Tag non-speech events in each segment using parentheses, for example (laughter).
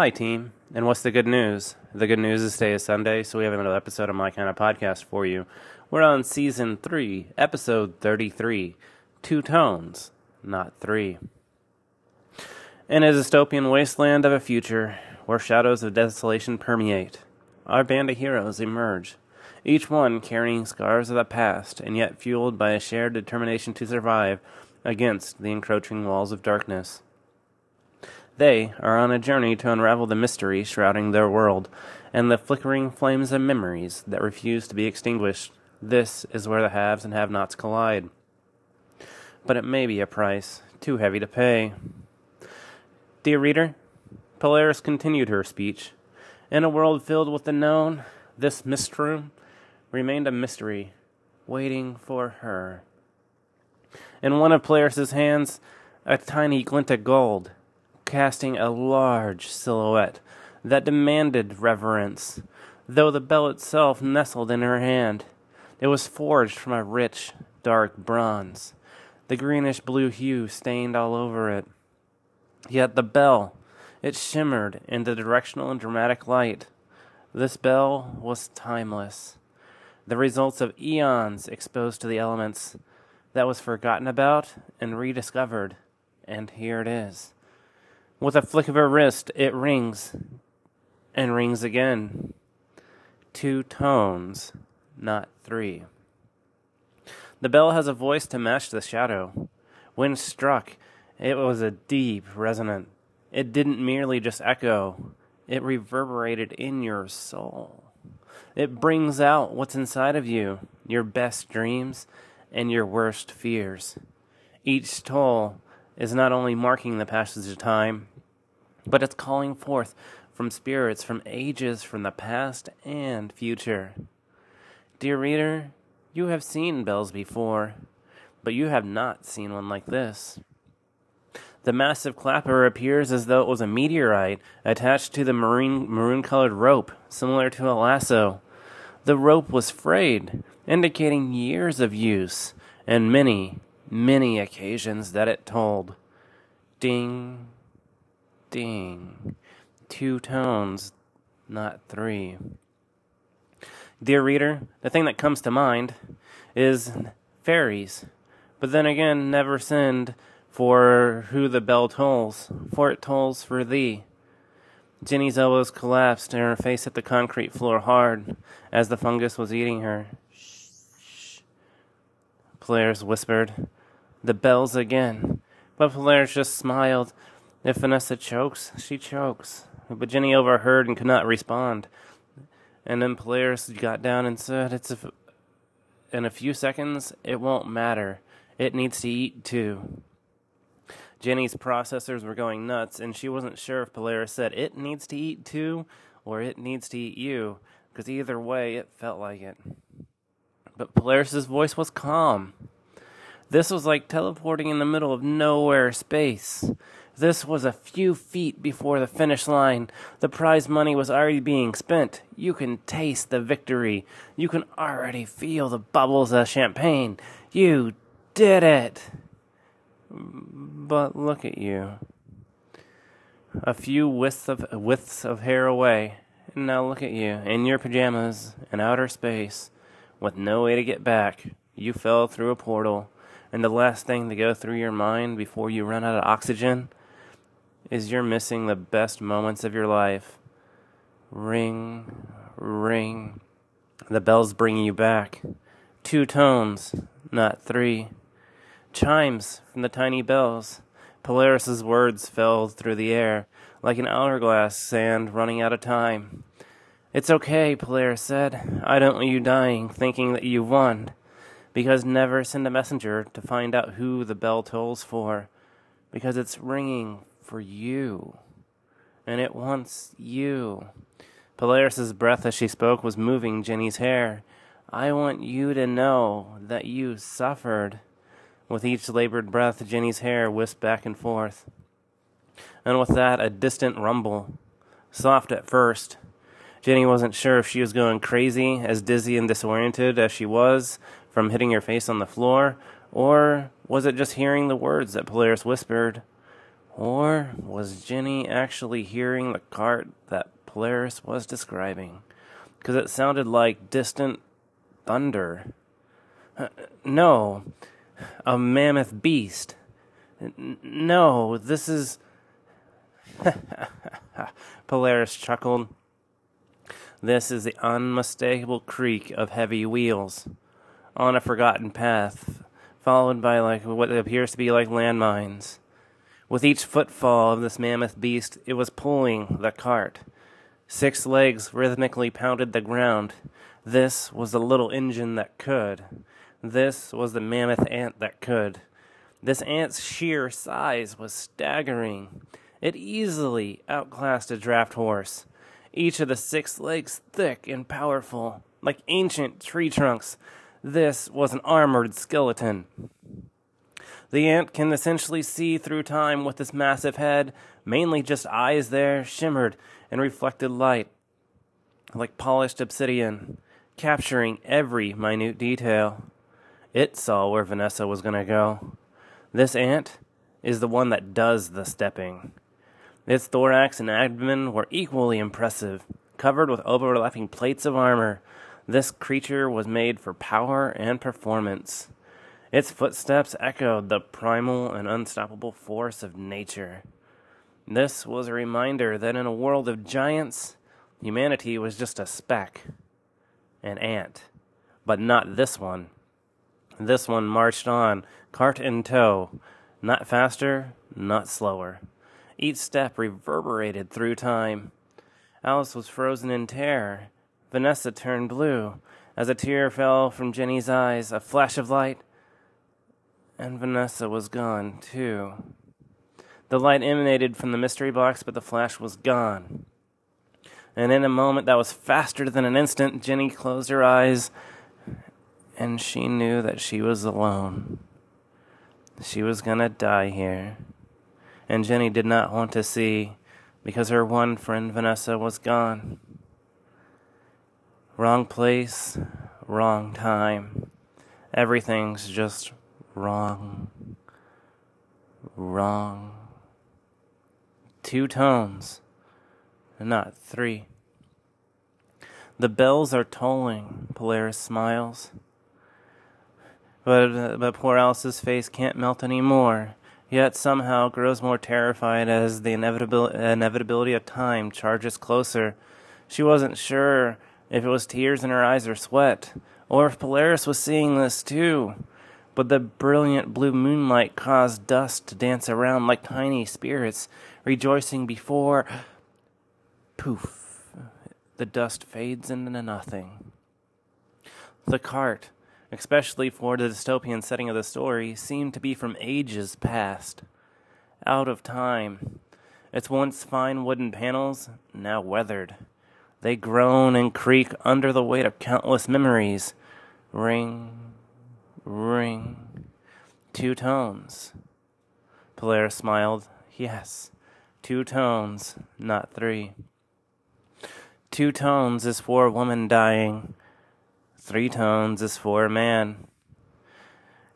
Hi, team. And what's the good news? The good news is today is Sunday, so we have another episode of My Kind of Podcast for you. We're on season 3, episode 33 Two Tones, not three. In a dystopian wasteland of a future where shadows of desolation permeate, our band of heroes emerge, each one carrying scars of the past and yet fueled by a shared determination to survive against the encroaching walls of darkness. They are on a journey to unravel the mystery shrouding their world and the flickering flames of memories that refuse to be extinguished. This is where the haves and have nots collide. But it may be a price too heavy to pay. Dear reader, Polaris continued her speech. In a world filled with the known, this mist room remained a mystery, waiting for her. In one of Polaris's hands, a tiny glint of gold casting a large silhouette that demanded reverence, though the bell itself nestled in her hand. It was forged from a rich, dark bronze, the greenish blue hue stained all over it. Yet the bell, it shimmered in the directional and dramatic light. This bell was timeless, the results of eons exposed to the elements that was forgotten about and rediscovered, and here it is. With a flick of her wrist, it rings and rings again. Two tones, not three. The bell has a voice to match the shadow. When struck, it was a deep resonant. It didn't merely just echo, it reverberated in your soul. It brings out what's inside of you, your best dreams and your worst fears. Each toll is not only marking the passage of time, but it's calling forth from spirits from ages from the past and future. Dear reader, you have seen bells before, but you have not seen one like this. The massive clapper appears as though it was a meteorite attached to the maroon, maroon colored rope, similar to a lasso. The rope was frayed, indicating years of use and many, many occasions that it told. Ding, ding. Two tones, not three. Dear reader, the thing that comes to mind is fairies, but then again, never sinned for who the bell tolls, for it tolls for thee. Jenny's elbows collapsed and her face hit the concrete floor hard as the fungus was eating her. Polaris whispered, The bells again. But Polaris just smiled. If Vanessa chokes, she chokes. But Jenny overheard and could not respond. And then Polaris got down and said, It's a f- in a few seconds, it won't matter. It needs to eat too. Jenny's processors were going nuts, and she wasn't sure if Polaris said it needs to eat too or it needs to eat you, because either way, it felt like it but Polaris's voice was calm. This was like teleporting in the middle of nowhere space. This was a few feet before the finish line. The prize money was already being spent. You can taste the victory. You can already feel the bubbles of champagne. You did it! But look at you. A few widths of, widths of hair away. And now look at you, in your pajamas, in outer space with no way to get back. You fell through a portal, and the last thing to go through your mind before you run out of oxygen is you're missing the best moments of your life. Ring, ring. The bell's bringing you back. Two tones, not three. Chimes from the tiny bells. Polaris's words fell through the air like an hourglass sand running out of time. It's okay, Polaris said. I don't want you dying thinking that you won. Because never send a messenger to find out who the bell tolls for. Because it's ringing for you. And it wants you. Polaris's breath as she spoke was moving Jenny's hair. I want you to know that you suffered. With each labored breath, Jenny's hair whisked back and forth. And with that, a distant rumble. Soft at first, Jenny wasn't sure if she was going crazy, as dizzy and disoriented as she was from hitting your face on the floor, or was it just hearing the words that Polaris whispered? Or was Jenny actually hearing the cart that Polaris was describing? Because it sounded like distant thunder. Uh, no, a mammoth beast. N- no, this is. (laughs) Polaris chuckled. This is the unmistakable creak of heavy wheels on a forgotten path, followed by like what appears to be like landmines. With each footfall of this mammoth beast, it was pulling the cart. Six legs rhythmically pounded the ground. This was the little engine that could. This was the mammoth ant that could. This ant's sheer size was staggering. It easily outclassed a draft horse, each of the six legs thick and powerful, like ancient tree trunks. This was an armored skeleton. The ant can essentially see through time with its massive head, mainly just eyes there, shimmered and reflected light, like polished obsidian, capturing every minute detail. It saw where Vanessa was going to go. This ant is the one that does the stepping. Its thorax and abdomen were equally impressive, covered with overlapping plates of armor. This creature was made for power and performance. Its footsteps echoed the primal and unstoppable force of nature. This was a reminder that in a world of giants, humanity was just a speck, an ant. But not this one. This one marched on, cart in tow, not faster, not slower. Each step reverberated through time. Alice was frozen in terror. Vanessa turned blue as a tear fell from Jenny's eyes, a flash of light, and Vanessa was gone, too. The light emanated from the mystery box, but the flash was gone. And in a moment that was faster than an instant, Jenny closed her eyes, and she knew that she was alone. She was gonna die here. And Jenny did not want to see, because her one friend Vanessa was gone. Wrong place, wrong time. Everything's just wrong, wrong. Two tones, not three. The bells are tolling, Polaris smiles. But, but poor Alice's face can't melt any more, yet somehow grows more terrified as the inevitabil- inevitability of time charges closer. She wasn't sure if it was tears in her eyes or sweat, or if Polaris was seeing this too but the brilliant blue moonlight caused dust to dance around like tiny spirits rejoicing before. Poof! The dust fades into nothing. The cart, especially for the dystopian setting of the story, seemed to be from ages past, out of time. Its once fine wooden panels, now weathered. They groan and creak under the weight of countless memories. Ring, Ring. Two tones. Polaris smiled. Yes, two tones, not three. Two tones is for a woman dying. Three tones is for a man.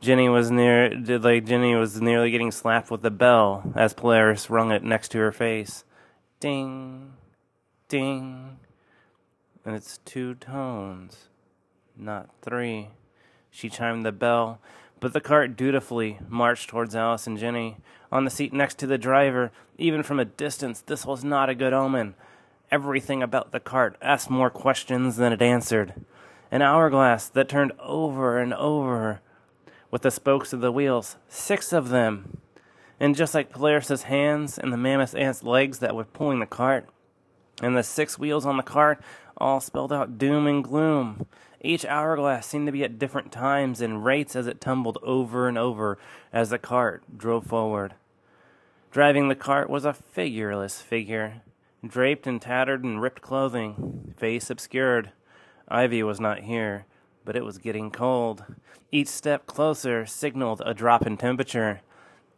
Jenny was near, like Jenny was nearly getting slapped with the bell as Polaris rung it next to her face. Ding, ding, and it's two tones, not three. She chimed the bell, but the cart dutifully marched towards Alice and Jenny. On the seat next to the driver, even from a distance, this was not a good omen. Everything about the cart asked more questions than it answered. An hourglass that turned over and over with the spokes of the wheels, six of them. And just like Polaris's hands and the mammoth ant's legs that were pulling the cart, and the six wheels on the cart all spelled out doom and gloom. Each hourglass seemed to be at different times and rates as it tumbled over and over as the cart drove forward. Driving the cart was a figureless figure, draped in tattered and ripped clothing, face obscured. Ivy was not here, but it was getting cold. Each step closer signaled a drop in temperature.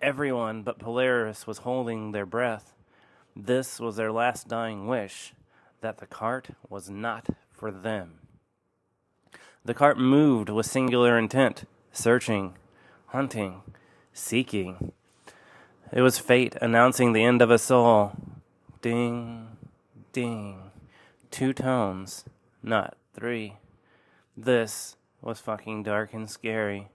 Everyone but Polaris was holding their breath. This was their last dying wish that the cart was not for them. The cart moved with singular intent, searching, hunting, seeking. It was fate announcing the end of a soul. Ding, ding. Two tones, not three. This was fucking dark and scary.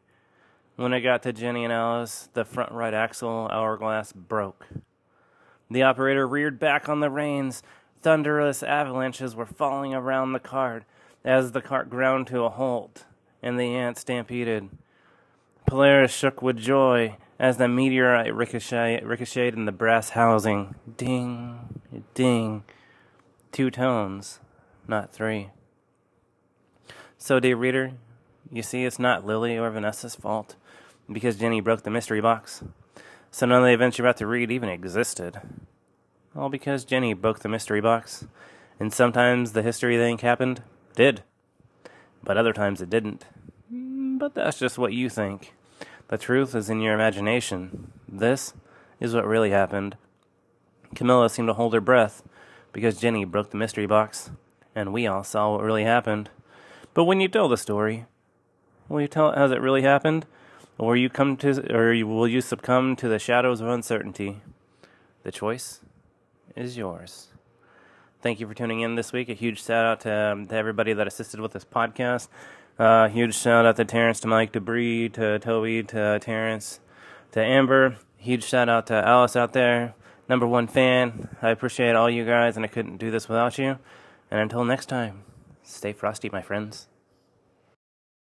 When I got to Jenny and Alice, the front right axle hourglass broke. The operator reared back on the reins. Thunderous avalanches were falling around the cart as the cart ground to a halt and the ants stampeded. Polaris shook with joy as the meteorite ricochet, ricocheted in the brass housing. Ding, ding. Two tones, not three. So, dear reader, you see, it's not Lily or Vanessa's fault because Jenny broke the mystery box. So none of the events you're about to read even existed. All because Jenny broke the mystery box. And sometimes the history thing happened did. But other times it didn't. But that's just what you think. The truth is in your imagination. This is what really happened. Camilla seemed to hold her breath because Jenny broke the mystery box, and we all saw what really happened. But when you tell the story, will you tell it as it really happened, or you come to, or will you succumb to the shadows of uncertainty? The choice is yours. Thank you for tuning in this week. A huge shout out to, um, to everybody that assisted with this podcast. Uh, huge shout out to Terrence, to Mike, to Bree, to Toby, to Terrence, to Amber. Huge shout out to Alice out there, number one fan. I appreciate all you guys, and I couldn't do this without you. And until next time, stay frosty, my friends.